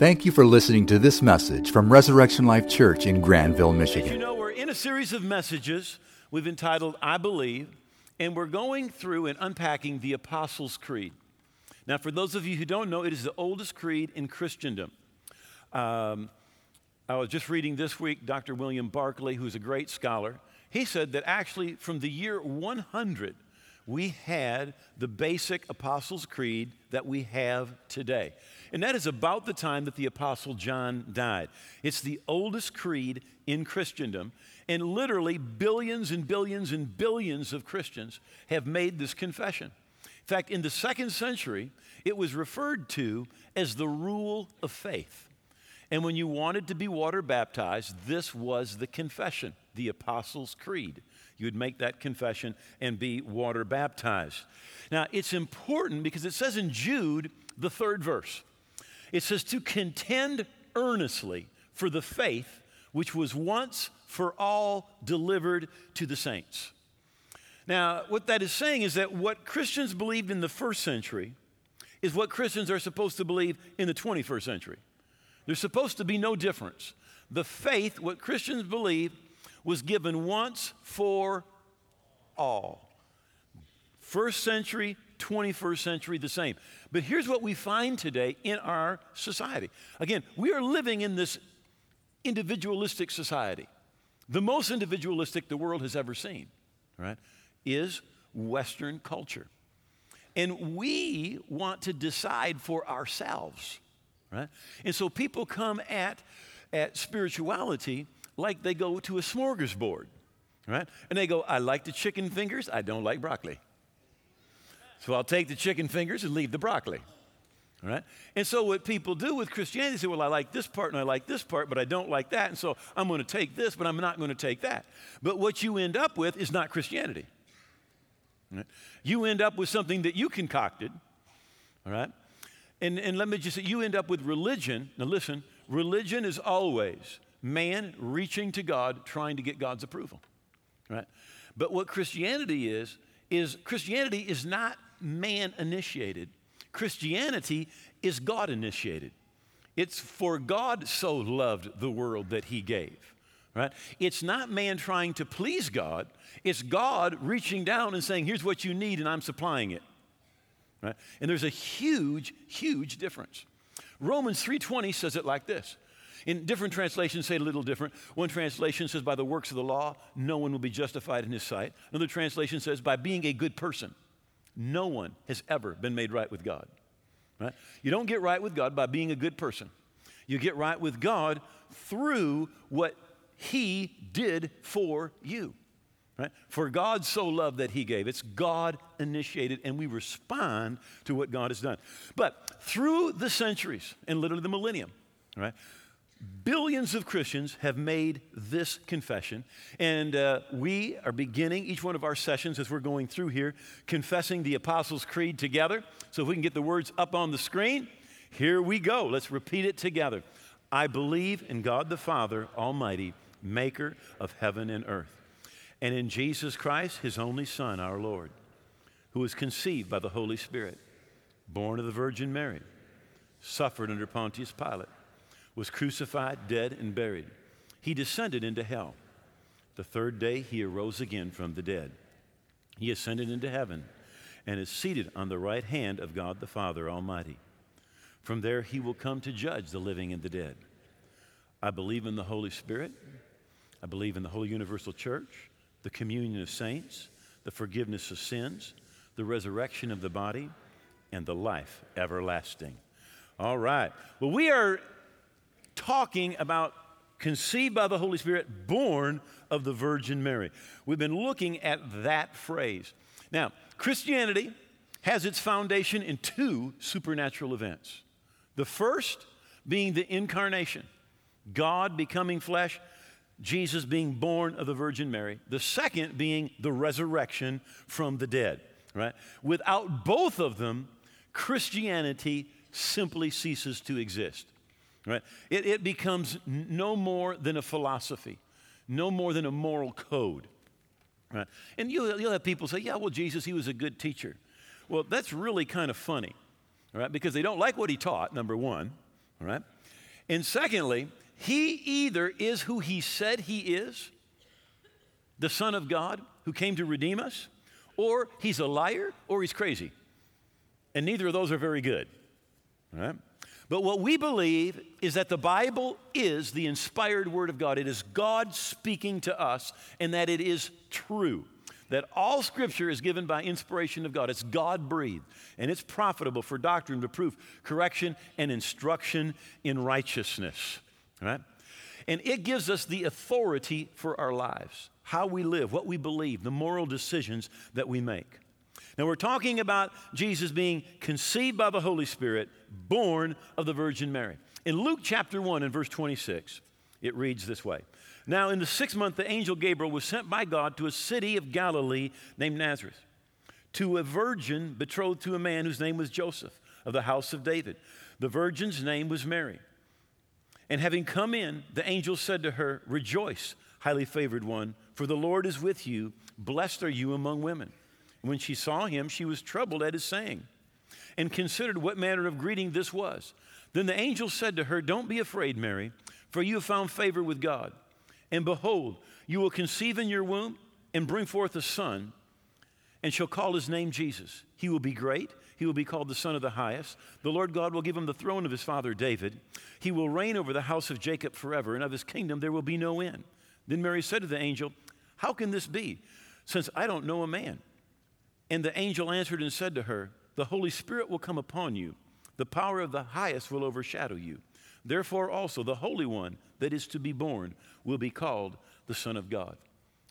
Thank you for listening to this message from Resurrection Life Church in Grandville, Michigan. As you know, we're in a series of messages we've entitled I Believe, and we're going through and unpacking the Apostles' Creed. Now, for those of you who don't know, it is the oldest creed in Christendom. Um, I was just reading this week Dr. William Barclay, who's a great scholar. He said that actually from the year 100, we had the basic Apostles' Creed that we have today. And that is about the time that the Apostle John died. It's the oldest creed in Christendom, and literally billions and billions and billions of Christians have made this confession. In fact, in the second century, it was referred to as the rule of faith. And when you wanted to be water baptized, this was the confession, the Apostles' Creed. You would make that confession and be water baptized. Now, it's important because it says in Jude, the third verse, it says to contend earnestly for the faith which was once for all delivered to the saints. Now, what that is saying is that what Christians believed in the first century is what Christians are supposed to believe in the 21st century. There's supposed to be no difference. The faith, what Christians believe, was given once for all. First century, 21st century, the same. But here's what we find today in our society. Again, we are living in this individualistic society. The most individualistic the world has ever seen, right, is Western culture. And we want to decide for ourselves, right? And so people come at, at spirituality like they go to a smorgasbord, right? And they go, I like the chicken fingers, I don't like broccoli. So I'll take the chicken fingers and leave the broccoli. All right? And so what people do with Christianity is say, well, I like this part and I like this part, but I don't like that. And so I'm going to take this, but I'm not going to take that. But what you end up with is not Christianity. You end up with something that you concocted. All right? And, and let me just say, you end up with religion. Now listen, religion is always man reaching to God, trying to get God's approval. Right? But what Christianity is, is Christianity is not man initiated. Christianity is God initiated. It's for God so loved the world that he gave. Right? It's not man trying to please God. It's God reaching down and saying, "Here's what you need and I'm supplying it." Right? And there's a huge huge difference. Romans 3:20 says it like this. In different translations say a little different. One translation says by the works of the law no one will be justified in his sight. Another translation says by being a good person. No one has ever been made right with God. Right? You don't get right with God by being a good person. You get right with God through what He did for you. Right? For God so loved that He gave. It's God initiated, and we respond to what God has done. But through the centuries and literally the millennium, right? Billions of Christians have made this confession, and uh, we are beginning each one of our sessions as we're going through here, confessing the Apostles' Creed together. So, if we can get the words up on the screen, here we go. Let's repeat it together. I believe in God the Father Almighty, maker of heaven and earth, and in Jesus Christ, his only Son, our Lord, who was conceived by the Holy Spirit, born of the Virgin Mary, suffered under Pontius Pilate was crucified, dead, and buried. He descended into hell. The third day, he arose again from the dead. He ascended into heaven and is seated on the right hand of God the Father Almighty. From there, he will come to judge the living and the dead. I believe in the Holy Spirit. I believe in the Holy Universal Church, the communion of saints, the forgiveness of sins, the resurrection of the body, and the life everlasting. All right. Well, we are talking about conceived by the Holy Spirit, born of the Virgin Mary. We've been looking at that phrase. Now, Christianity has its foundation in two supernatural events. The first being the incarnation, God becoming flesh, Jesus being born of the Virgin Mary. The second being the resurrection from the dead, right? Without both of them, Christianity simply ceases to exist. Right? It, it becomes no more than a philosophy, no more than a moral code. Right? And you'll, you'll have people say, yeah, well, Jesus, he was a good teacher. Well, that's really kind of funny, right? Because they don't like what he taught, number one, All right? And secondly, he either is who he said he is, the Son of God who came to redeem us, or he's a liar or he's crazy. And neither of those are very good. All right? But what we believe is that the Bible is the inspired Word of God. It is God speaking to us, and that it is true. That all Scripture is given by inspiration of God. It's God breathed, and it's profitable for doctrine, reproof, correction, and instruction in righteousness. Right? And it gives us the authority for our lives, how we live, what we believe, the moral decisions that we make. Now, we're talking about Jesus being conceived by the Holy Spirit, born of the Virgin Mary. In Luke chapter 1 and verse 26, it reads this way Now, in the sixth month, the angel Gabriel was sent by God to a city of Galilee named Nazareth, to a virgin betrothed to a man whose name was Joseph of the house of David. The virgin's name was Mary. And having come in, the angel said to her, Rejoice, highly favored one, for the Lord is with you. Blessed are you among women. When she saw him, she was troubled at his saying and considered what manner of greeting this was. Then the angel said to her, Don't be afraid, Mary, for you have found favor with God. And behold, you will conceive in your womb and bring forth a son, and shall call his name Jesus. He will be great. He will be called the Son of the Highest. The Lord God will give him the throne of his father David. He will reign over the house of Jacob forever, and of his kingdom there will be no end. Then Mary said to the angel, How can this be, since I don't know a man? And the angel answered and said to her, The Holy Spirit will come upon you, the power of the highest will overshadow you. Therefore, also the Holy One that is to be born will be called the Son of God.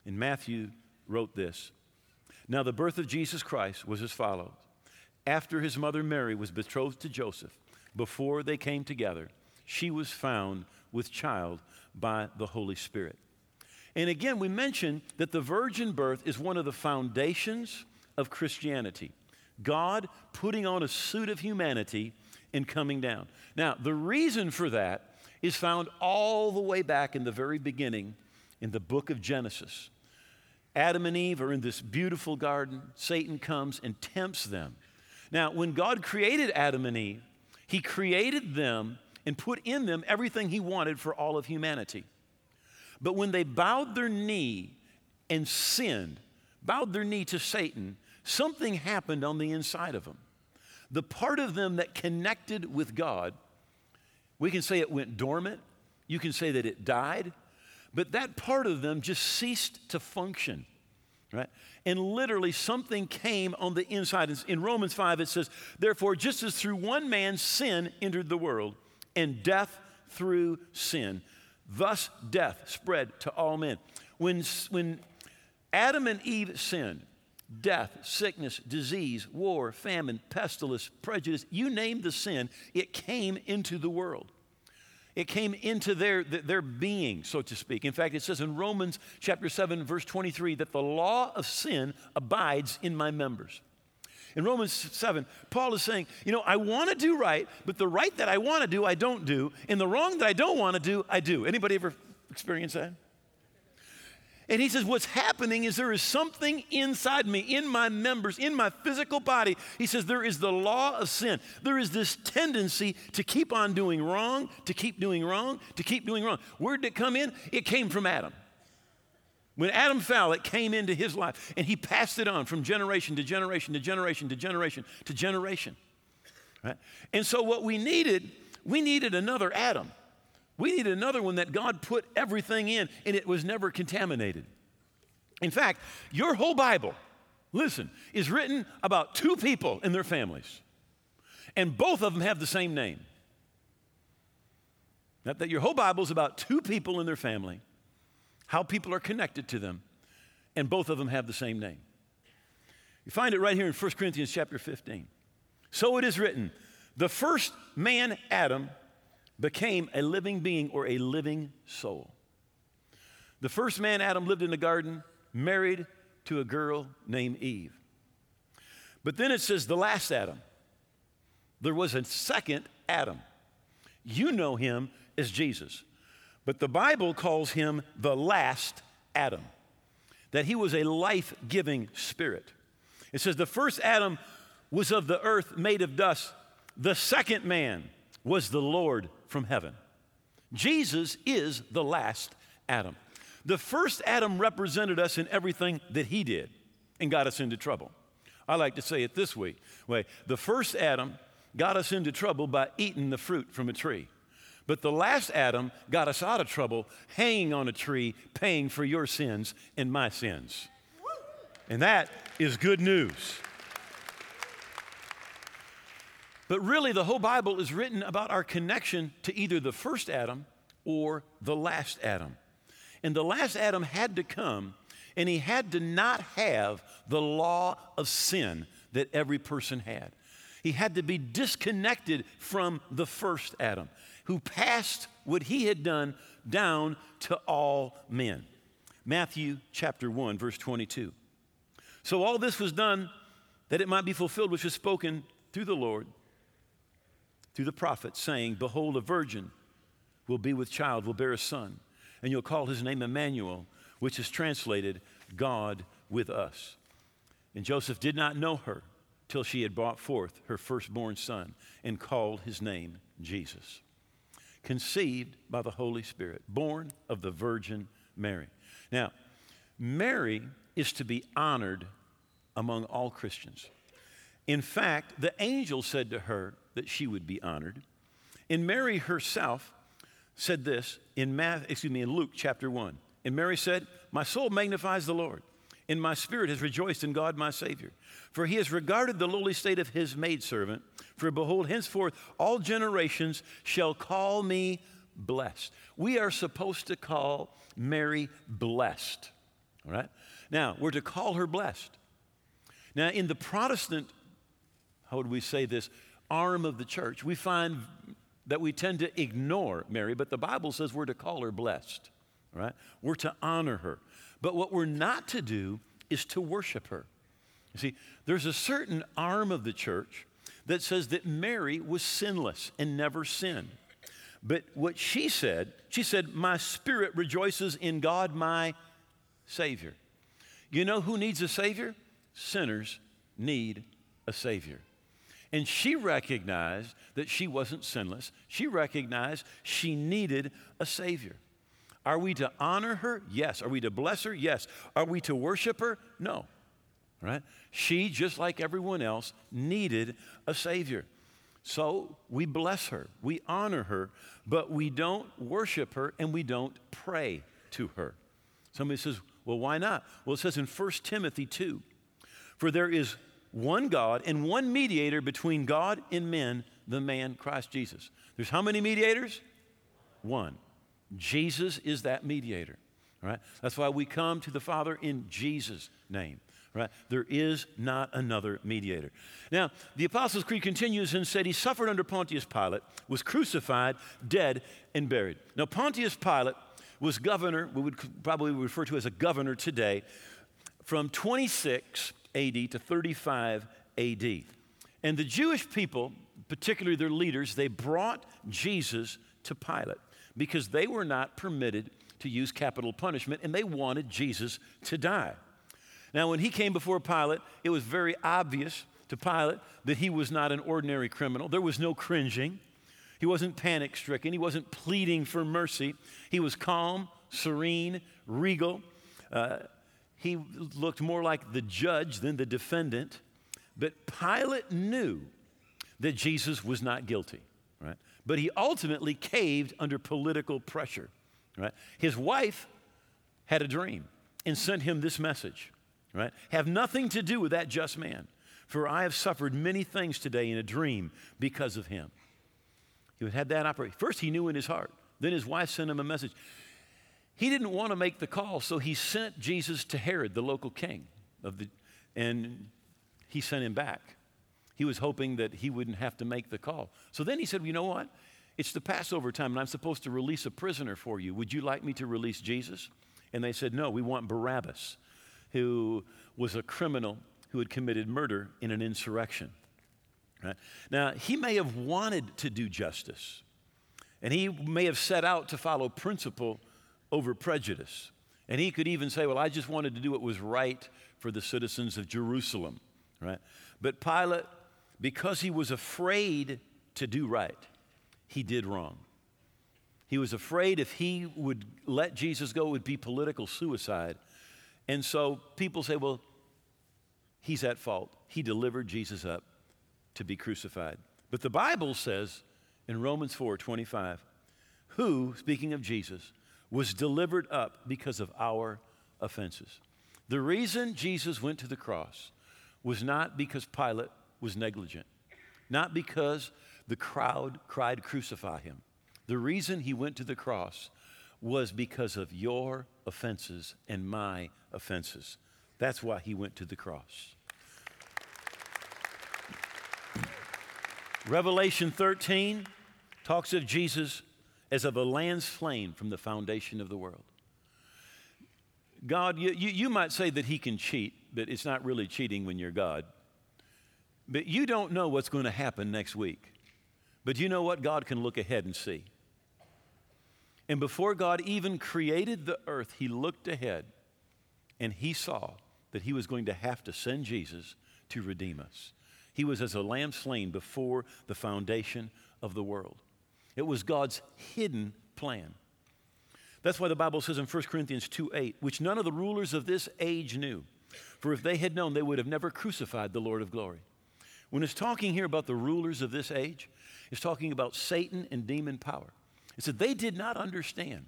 And Matthew wrote this Now, the birth of Jesus Christ was as follows. After his mother Mary was betrothed to Joseph, before they came together, she was found with child by the Holy Spirit. And again, we mentioned that the virgin birth is one of the foundations of Christianity. God putting on a suit of humanity and coming down. Now, the reason for that is found all the way back in the very beginning in the book of Genesis. Adam and Eve are in this beautiful garden. Satan comes and tempts them. Now, when God created Adam and Eve, he created them and put in them everything he wanted for all of humanity. But when they bowed their knee and sinned, bowed their knee to Satan, something happened on the inside of them. The part of them that connected with God, we can say it went dormant, you can say that it died, but that part of them just ceased to function. Right? And literally, something came on the inside. In Romans 5, it says, Therefore, just as through one man sin entered the world, and death through sin, thus death spread to all men. When, when Adam and Eve sinned, death, sickness, disease, war, famine, pestilence, prejudice, you name the sin, it came into the world. It came into their, their being, so to speak. In fact, it says in Romans chapter 7, verse 23, that the law of sin abides in my members. In Romans 7, Paul is saying, you know, I want to do right, but the right that I want to do, I don't do, and the wrong that I don't want to do, I do. Anybody ever experience that? And he says, What's happening is there is something inside me, in my members, in my physical body. He says, There is the law of sin. There is this tendency to keep on doing wrong, to keep doing wrong, to keep doing wrong. Where did it come in? It came from Adam. When Adam fell, it came into his life, and he passed it on from generation to generation to generation to generation to generation. Right? And so, what we needed, we needed another Adam. We need another one that God put everything in and it was never contaminated. In fact, your whole Bible, listen, is written about two people and their families. And both of them have the same name. That, that your whole Bible is about two people and their family, how people are connected to them, and both of them have the same name. You find it right here in 1 Corinthians chapter 15. So it is written, the first man, Adam, became a living being or a living soul. The first man, Adam, lived in the garden, married to a girl named Eve. But then it says the last Adam. There was a second Adam. You know him as Jesus. But the Bible calls him the last Adam, that he was a life giving spirit. It says the first Adam was of the earth made of dust, the second man was the Lord from heaven. Jesus is the last Adam. The first Adam represented us in everything that he did and got us into trouble. I like to say it this way, way the first Adam got us into trouble by eating the fruit from a tree. But the last Adam got us out of trouble hanging on a tree, paying for your sins and my sins. And that is good news. But really, the whole Bible is written about our connection to either the first Adam or the last Adam. And the last Adam had to come, and he had to not have the law of sin that every person had. He had to be disconnected from the first Adam, who passed what he had done down to all men. Matthew chapter 1, verse 22. So all this was done that it might be fulfilled, which was spoken through the Lord through the prophet, saying, Behold, a virgin will be with child, will bear a son, and you'll call his name Emmanuel, which is translated God with us. And Joseph did not know her till she had brought forth her firstborn son and called his name Jesus. Conceived by the Holy Spirit, born of the Virgin Mary. Now, Mary is to be honored among all Christians. In fact, the angel said to her, that she would be honored. And Mary herself said this in Math, excuse me, in Luke chapter 1. And Mary said, My soul magnifies the Lord, and my spirit has rejoiced in God my Savior. For he has regarded the lowly state of his maidservant. For behold, henceforth all generations shall call me blessed. We are supposed to call Mary blessed. All right? Now, we're to call her blessed. Now, in the Protestant, how would we say this? Arm of the church, we find that we tend to ignore Mary, but the Bible says we're to call her blessed, right? We're to honor her. But what we're not to do is to worship her. You see, there's a certain arm of the church that says that Mary was sinless and never sinned. But what she said, she said, My spirit rejoices in God, my Savior. You know who needs a Savior? Sinners need a Savior. And she recognized that she wasn't sinless. She recognized she needed a Savior. Are we to honor her? Yes. Are we to bless her? Yes. Are we to worship her? No. Right? She, just like everyone else, needed a Savior. So we bless her, we honor her, but we don't worship her and we don't pray to her. Somebody says, well, why not? Well, it says in 1 Timothy 2 For there is one God and one mediator between God and men, the man Christ Jesus. There's how many mediators? One. Jesus is that mediator. Right? That's why we come to the Father in Jesus' name. Right? There is not another mediator. Now, the Apostles' Creed continues and said he suffered under Pontius Pilate, was crucified, dead, and buried. Now, Pontius Pilate was governor, we would probably refer to as a governor today, from 26 AD to 35 AD. And the Jewish people, particularly their leaders, they brought Jesus to Pilate because they were not permitted to use capital punishment and they wanted Jesus to die. Now, when he came before Pilate, it was very obvious to Pilate that he was not an ordinary criminal. There was no cringing. He wasn't panic stricken. He wasn't pleading for mercy. He was calm, serene, regal. Uh, he looked more like the judge than the defendant. But Pilate knew that Jesus was not guilty, right? But he ultimately caved under political pressure, right? His wife had a dream and sent him this message, right? Have nothing to do with that just man, for I have suffered many things today in a dream because of him. He had that operate. First, he knew in his heart. Then his wife sent him a message. He didn't want to make the call, so he sent Jesus to Herod, the local king of the, and he sent him back. He was hoping that he wouldn't have to make the call. So then he said, You know what? It's the Passover time, and I'm supposed to release a prisoner for you. Would you like me to release Jesus? And they said, No, we want Barabbas, who was a criminal who had committed murder in an insurrection. Right? Now, he may have wanted to do justice, and he may have set out to follow principle over prejudice. And he could even say, Well, I just wanted to do what was right for the citizens of Jerusalem, right? But Pilate, because he was afraid to do right, he did wrong. He was afraid if he would let Jesus go, it would be political suicide. And so people say, well, he's at fault. He delivered Jesus up to be crucified. But the Bible says in Romans 4 25, who, speaking of Jesus, was delivered up because of our offenses. The reason Jesus went to the cross was not because Pilate was negligent, not because the crowd cried, Crucify him. The reason he went to the cross was because of your offenses and my offenses. That's why he went to the cross. Revelation 13 talks of Jesus as of a lamb slain from the foundation of the world. God, you, you, you might say that he can cheat, but it's not really cheating when you're God. But you don't know what's going to happen next week. But you know what? God can look ahead and see. And before God even created the earth, he looked ahead and he saw that he was going to have to send Jesus to redeem us. He was as a lamb slain before the foundation of the world. It was God's hidden plan. That's why the Bible says in 1 Corinthians 2 8, which none of the rulers of this age knew. For if they had known, they would have never crucified the Lord of glory. When it's talking here about the rulers of this age, it's talking about Satan and demon power. It said they did not understand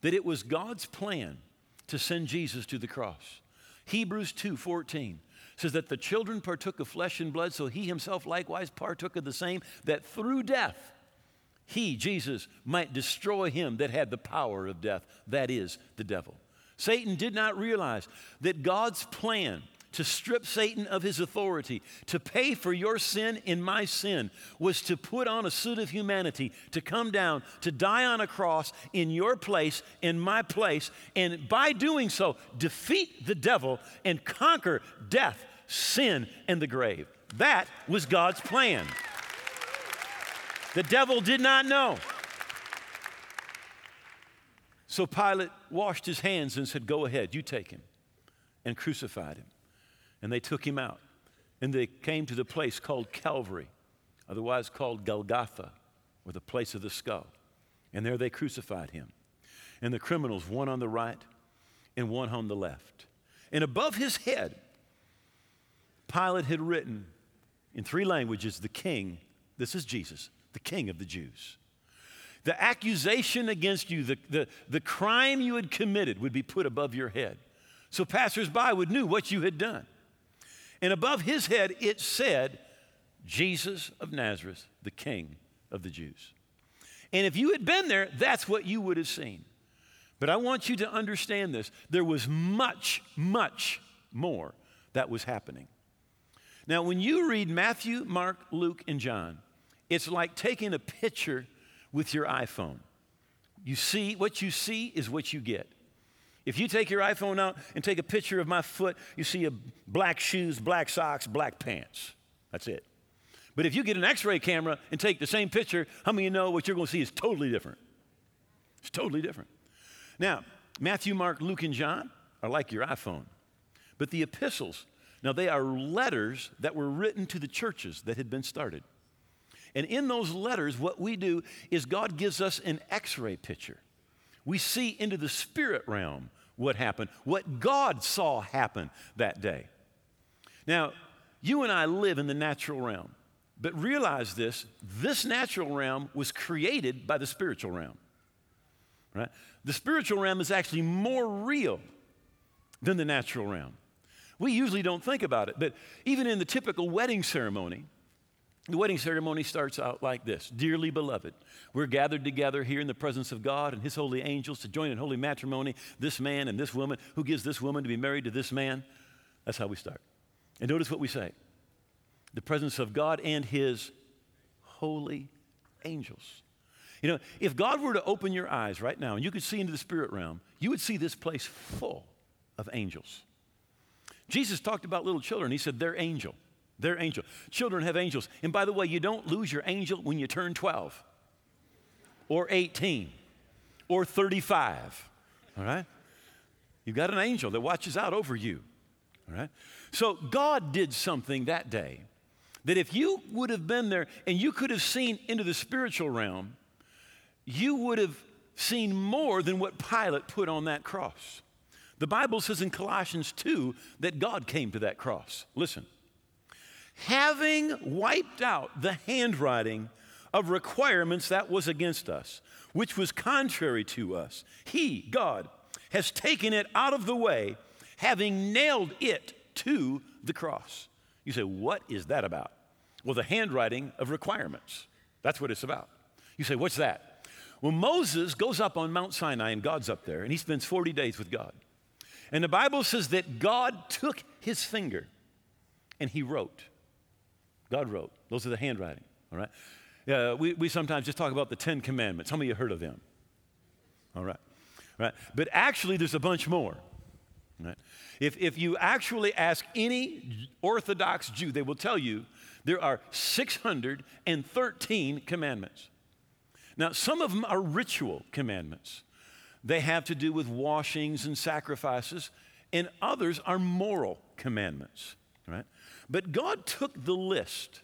that it was God's plan to send Jesus to the cross. Hebrews 2 14 says that the children partook of flesh and blood, so he himself likewise partook of the same, that through death, he, Jesus, might destroy him that had the power of death, that is, the devil. Satan did not realize that God's plan to strip Satan of his authority, to pay for your sin in my sin, was to put on a suit of humanity, to come down, to die on a cross in your place, in my place, and by doing so, defeat the devil and conquer death, sin, and the grave. That was God's plan. The devil did not know. So Pilate washed his hands and said, Go ahead, you take him, and crucified him. And they took him out. And they came to the place called Calvary, otherwise called Golgotha, or the place of the skull. And there they crucified him. And the criminals, one on the right and one on the left. And above his head, Pilate had written in three languages, the king, this is Jesus, the king of the Jews. The accusation against you, the, the, the crime you had committed would be put above your head. So passersby would know what you had done. And above his head it said, Jesus of Nazareth, the King of the Jews. And if you had been there, that's what you would have seen. But I want you to understand this. There was much, much more that was happening. Now, when you read Matthew, Mark, Luke, and John, it's like taking a picture with your iPhone. You see, what you see is what you get. If you take your iPhone out and take a picture of my foot, you see a black shoes, black socks, black pants. That's it. But if you get an x ray camera and take the same picture, how many of you know what you're going to see is totally different? It's totally different. Now, Matthew, Mark, Luke, and John are like your iPhone. But the epistles, now they are letters that were written to the churches that had been started. And in those letters, what we do is God gives us an x ray picture we see into the spirit realm what happened, what God saw happen that day. Now, you and I live in the natural realm, but realize this this natural realm was created by the spiritual realm. Right? The spiritual realm is actually more real than the natural realm. We usually don't think about it, but even in the typical wedding ceremony, the wedding ceremony starts out like this Dearly beloved, we're gathered together here in the presence of God and His holy angels to join in holy matrimony, this man and this woman, who gives this woman to be married to this man. That's how we start. And notice what we say the presence of God and His holy angels. You know, if God were to open your eyes right now and you could see into the spirit realm, you would see this place full of angels. Jesus talked about little children. He said, they're angel. They're angel. Children have angels. And by the way, you don't lose your angel when you turn 12 or 18 or 35. All right? You've got an angel that watches out over you. All right? So God did something that day that if you would have been there and you could have seen into the spiritual realm, you would have seen more than what Pilate put on that cross. The Bible says in Colossians 2 that God came to that cross. Listen. Having wiped out the handwriting of requirements that was against us, which was contrary to us, He, God, has taken it out of the way, having nailed it to the cross. You say, what is that about? Well, the handwriting of requirements. That's what it's about. You say, what's that? Well, Moses goes up on Mount Sinai and God's up there and he spends 40 days with God. And the Bible says that God took his finger and he wrote. God wrote. Those are the handwriting, all right? Yeah, we, we sometimes just talk about the Ten Commandments. How many of you heard of them? All right, right? But actually, there's a bunch more. Right? If, if you actually ask any Orthodox Jew, they will tell you there are 613 commandments. Now, some of them are ritual commandments. They have to do with washings and sacrifices, and others are moral commandments, right? But God took the list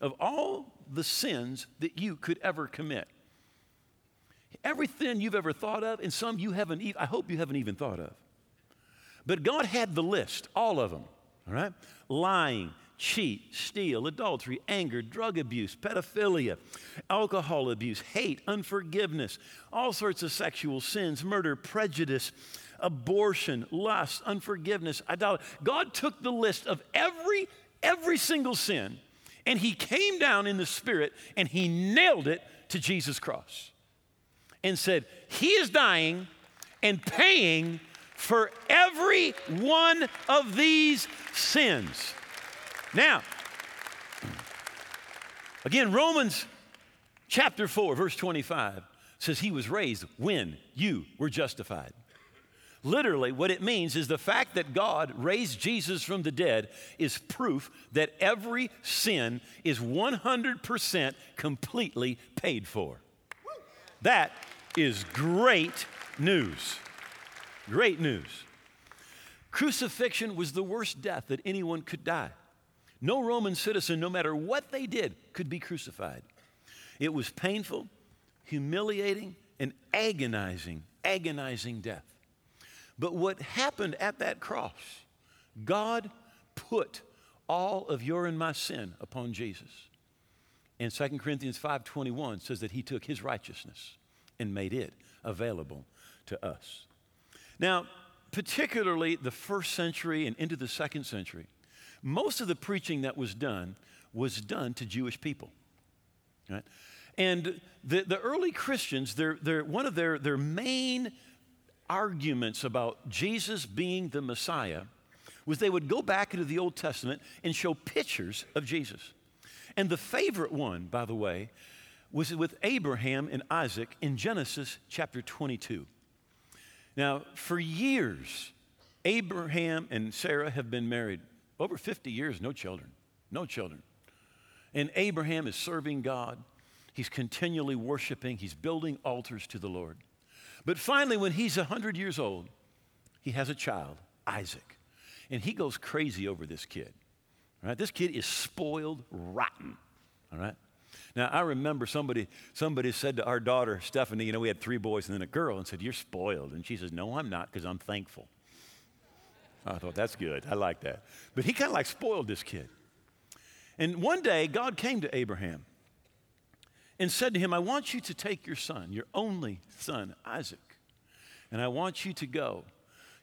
of all the sins that you could ever commit. Everything you've ever thought of, and some you haven't, I hope you haven't even thought of. But God had the list, all of them, all right? Lying, cheat, steal, adultery, anger, drug abuse, pedophilia, alcohol abuse, hate, unforgiveness, all sorts of sexual sins, murder, prejudice, abortion, lust, unforgiveness, idolatry. God took the list of every every single sin and he came down in the spirit and he nailed it to Jesus' cross and said, He is dying and paying for every one of these sins. Now, again, Romans chapter 4, verse 25 says he was raised when you were justified. Literally, what it means is the fact that God raised Jesus from the dead is proof that every sin is 100% completely paid for. That is great news. Great news. Crucifixion was the worst death that anyone could die. No Roman citizen, no matter what they did, could be crucified. It was painful, humiliating, and agonizing, agonizing death. But what happened at that cross, God put all of your and my sin upon Jesus. And 2 Corinthians 5:21 says that he took his righteousness and made it available to us. Now, particularly the first century and into the second century, most of the preaching that was done was done to Jewish people. Right? And the, the early Christians, they're, one of their, their main arguments about Jesus being the Messiah was they would go back into the Old Testament and show pictures of Jesus. And the favorite one, by the way, was with Abraham and Isaac in Genesis chapter 22. Now, for years, Abraham and Sarah have been married over 50 years, no children, no children. And Abraham is serving God. He's continually worshiping, he's building altars to the Lord. But finally, when he's 100 years old, he has a child, Isaac. And he goes crazy over this kid. Right? This kid is spoiled rotten. All right? Now, I remember somebody, somebody said to our daughter, Stephanie, you know, we had three boys and then a girl, and said, You're spoiled. And she says, No, I'm not, because I'm thankful. I thought, That's good. I like that. But he kind of like spoiled this kid. And one day, God came to Abraham and said to him, I want you to take your son, your only son, Isaac, and I want you to go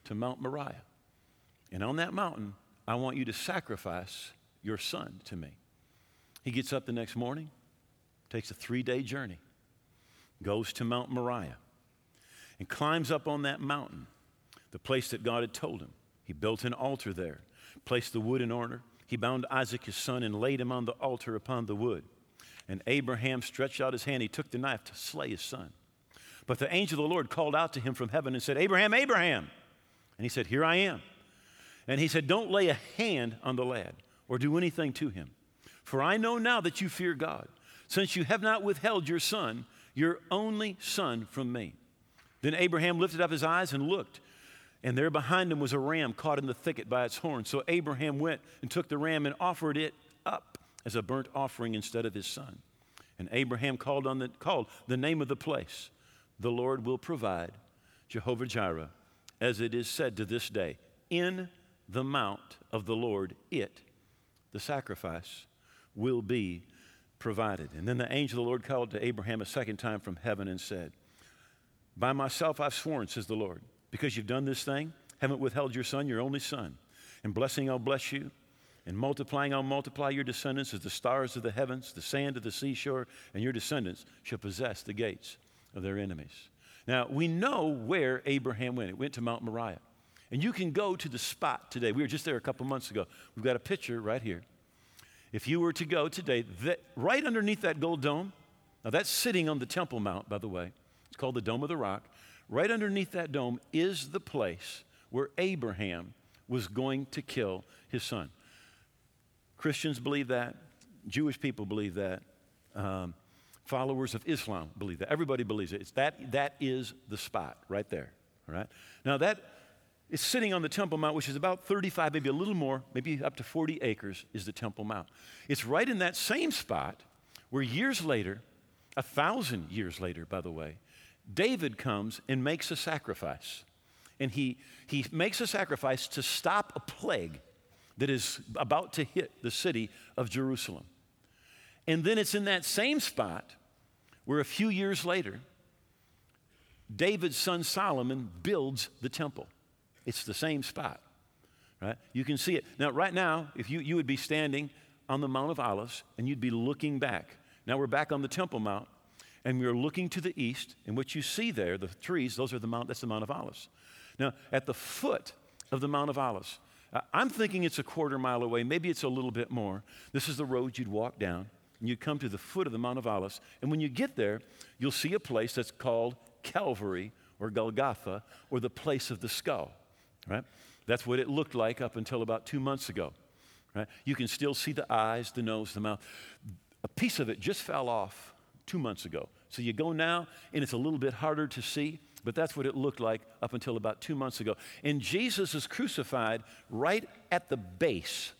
to Mount Moriah. And on that mountain, I want you to sacrifice your son to me. He gets up the next morning, takes a three day journey, goes to Mount Moriah, and climbs up on that mountain, the place that God had told him. He built an altar there, placed the wood in order. He bound Isaac, his son, and laid him on the altar upon the wood. And Abraham stretched out his hand. He took the knife to slay his son. But the angel of the Lord called out to him from heaven and said, Abraham, Abraham. And he said, Here I am. And he said, Don't lay a hand on the lad or do anything to him. For I know now that you fear God, since you have not withheld your son, your only son, from me. Then Abraham lifted up his eyes and looked, and there behind him was a ram caught in the thicket by its horn. So Abraham went and took the ram and offered it as a burnt offering instead of his son. And Abraham called, on the, called the name of the place, the Lord will provide, Jehovah Jireh, as it is said to this day, in the mount of the Lord, it, the sacrifice, will be provided. And then the angel of the Lord called to Abraham a second time from heaven and said, By myself I've sworn, says the Lord, because you've done this thing, haven't withheld your son, your only son. And blessing I'll bless you, and multiplying I'll multiply your descendants as the stars of the heavens, the sand of the seashore, and your descendants shall possess the gates of their enemies. Now, we know where Abraham went. It went to Mount Moriah. And you can go to the spot today. We were just there a couple months ago. We've got a picture right here. If you were to go today, that, right underneath that gold dome, now that's sitting on the Temple Mount, by the way. It's called the Dome of the Rock. Right underneath that dome is the place where Abraham was going to kill his son. Christians believe that. Jewish people believe that. Um, followers of Islam believe that. Everybody believes it. It's that, that is the spot right there. All right? Now, that is sitting on the Temple Mount, which is about 35, maybe a little more, maybe up to 40 acres, is the Temple Mount. It's right in that same spot where years later, a thousand years later, by the way, David comes and makes a sacrifice. And he, he makes a sacrifice to stop a plague that is about to hit the city of Jerusalem. And then it's in that same spot where a few years later, David's son Solomon builds the temple. It's the same spot, right? You can see it. Now, right now, if you, you would be standing on the Mount of Olives and you'd be looking back. Now we're back on the Temple Mount and we're looking to the east, and what you see there, the trees, those are the Mount, that's the Mount of Olives. Now, at the foot of the Mount of Olives, Uh, I'm thinking it's a quarter mile away, maybe it's a little bit more. This is the road you'd walk down, and you'd come to the foot of the Mount of Olives, and when you get there, you'll see a place that's called Calvary or Golgotha or the place of the skull right? That's what it looked like up until about two months ago, right? You can still see the eyes, the nose, the mouth. A piece of it just fell off two months ago. So you go now, and it's a little bit harder to see, but that's what it looked like up until about two months ago. And Jesus is crucified right at the base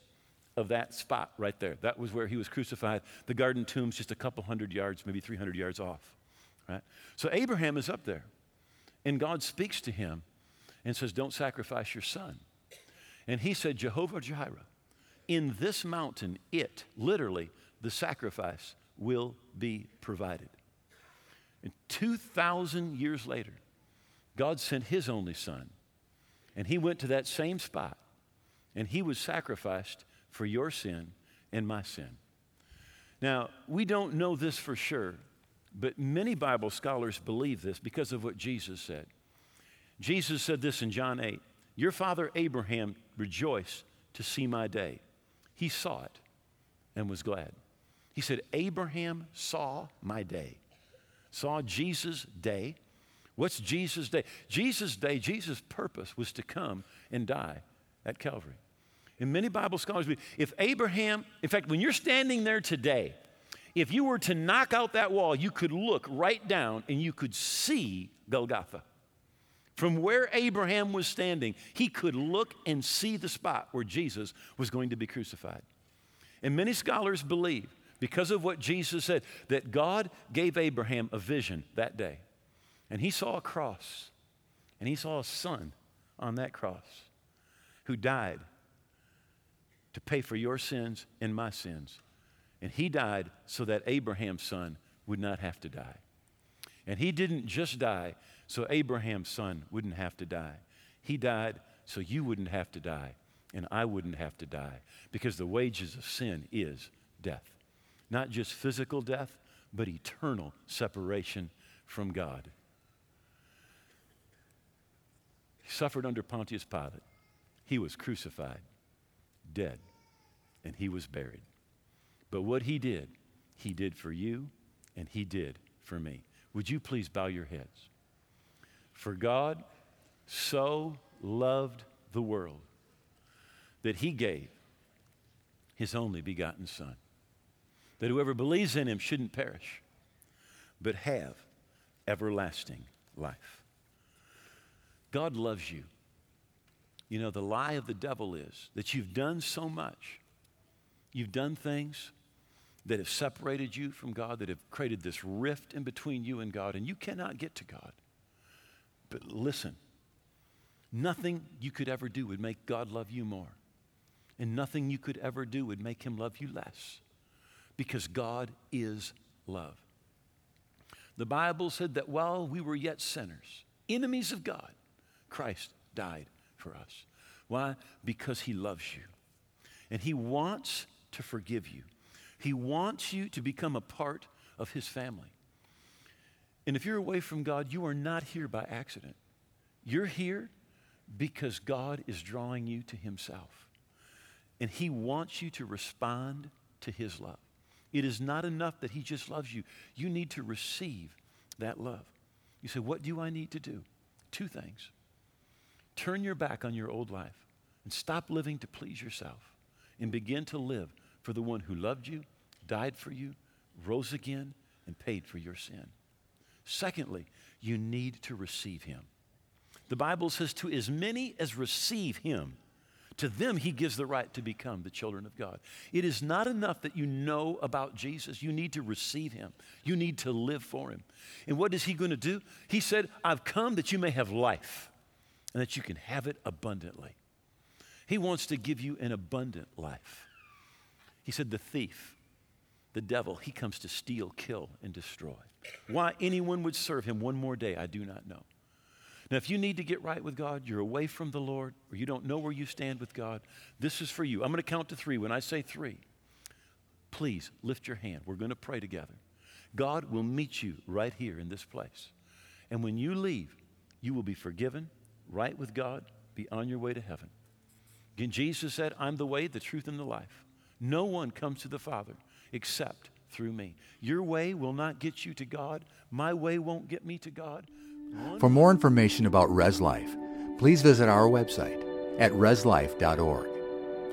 of that spot right there. That was where he was crucified. The garden tomb's just a couple hundred yards, maybe 300 yards off, right? So Abraham is up there, and God speaks to him and says, Don't sacrifice your son. And he said, Jehovah Jireh, in this mountain, it, literally, the sacrifice will be provided. And 2,000 years later, God sent his only son, and he went to that same spot, and he was sacrificed for your sin and my sin. Now, we don't know this for sure, but many Bible scholars believe this because of what Jesus said. Jesus said this in John 8 Your father Abraham rejoiced to see my day. He saw it and was glad. He said, Abraham saw my day, saw Jesus' day. What's Jesus' day? Jesus' day, Jesus' purpose was to come and die at Calvary. And many Bible scholars believe if Abraham, in fact, when you're standing there today, if you were to knock out that wall, you could look right down and you could see Golgotha. From where Abraham was standing, he could look and see the spot where Jesus was going to be crucified. And many scholars believe, because of what Jesus said, that God gave Abraham a vision that day. And he saw a cross, and he saw a son on that cross who died to pay for your sins and my sins. And he died so that Abraham's son would not have to die. And he didn't just die so Abraham's son wouldn't have to die. He died so you wouldn't have to die and I wouldn't have to die because the wages of sin is death. Not just physical death, but eternal separation from God. He suffered under Pontius Pilate. He was crucified, dead, and he was buried. But what he did, he did for you and he did for me. Would you please bow your heads? For God so loved the world that he gave his only begotten Son, that whoever believes in him shouldn't perish, but have everlasting life. God loves you. You know, the lie of the devil is that you've done so much, you've done things, that have separated you from God, that have created this rift in between you and God, and you cannot get to God. But listen, nothing you could ever do would make God love you more, and nothing you could ever do would make him love you less, because God is love. The Bible said that while we were yet sinners, enemies of God, Christ died for us. Why? Because he loves you. And he wants to forgive you. He wants you to become a part of his family. And if you're away from God, you are not here by accident. You're here because God is drawing you to himself. And he wants you to respond to his love. It is not enough that he just loves you. You need to receive that love. You say, What do I need to do? Two things. Turn your back on your old life and stop living to please yourself and begin to live for the one who loved you, died for you, rose again, and paid for your sin. Secondly, you need to receive him. The Bible says, To as many as receive him, to them, he gives the right to become the children of God. It is not enough that you know about Jesus. You need to receive him, you need to live for him. And what is he going to do? He said, I've come that you may have life and that you can have it abundantly. He wants to give you an abundant life. He said, The thief, the devil, he comes to steal, kill, and destroy. Why anyone would serve him one more day, I do not know. Now, if you need to get right with God, you're away from the Lord, or you don't know where you stand with God, this is for you. I'm going to count to three. When I say three, please lift your hand. We're going to pray together. God will meet you right here in this place. And when you leave, you will be forgiven, right with God, be on your way to heaven. Again, Jesus said, I'm the way, the truth, and the life. No one comes to the Father except through me. Your way will not get you to God. My way won't get me to God. For more information about Res Life, please visit our website at reslife.org.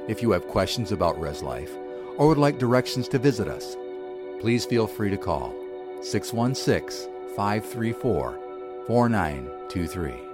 If you have questions about Res Life or would like directions to visit us, please feel free to call 616 534 4923.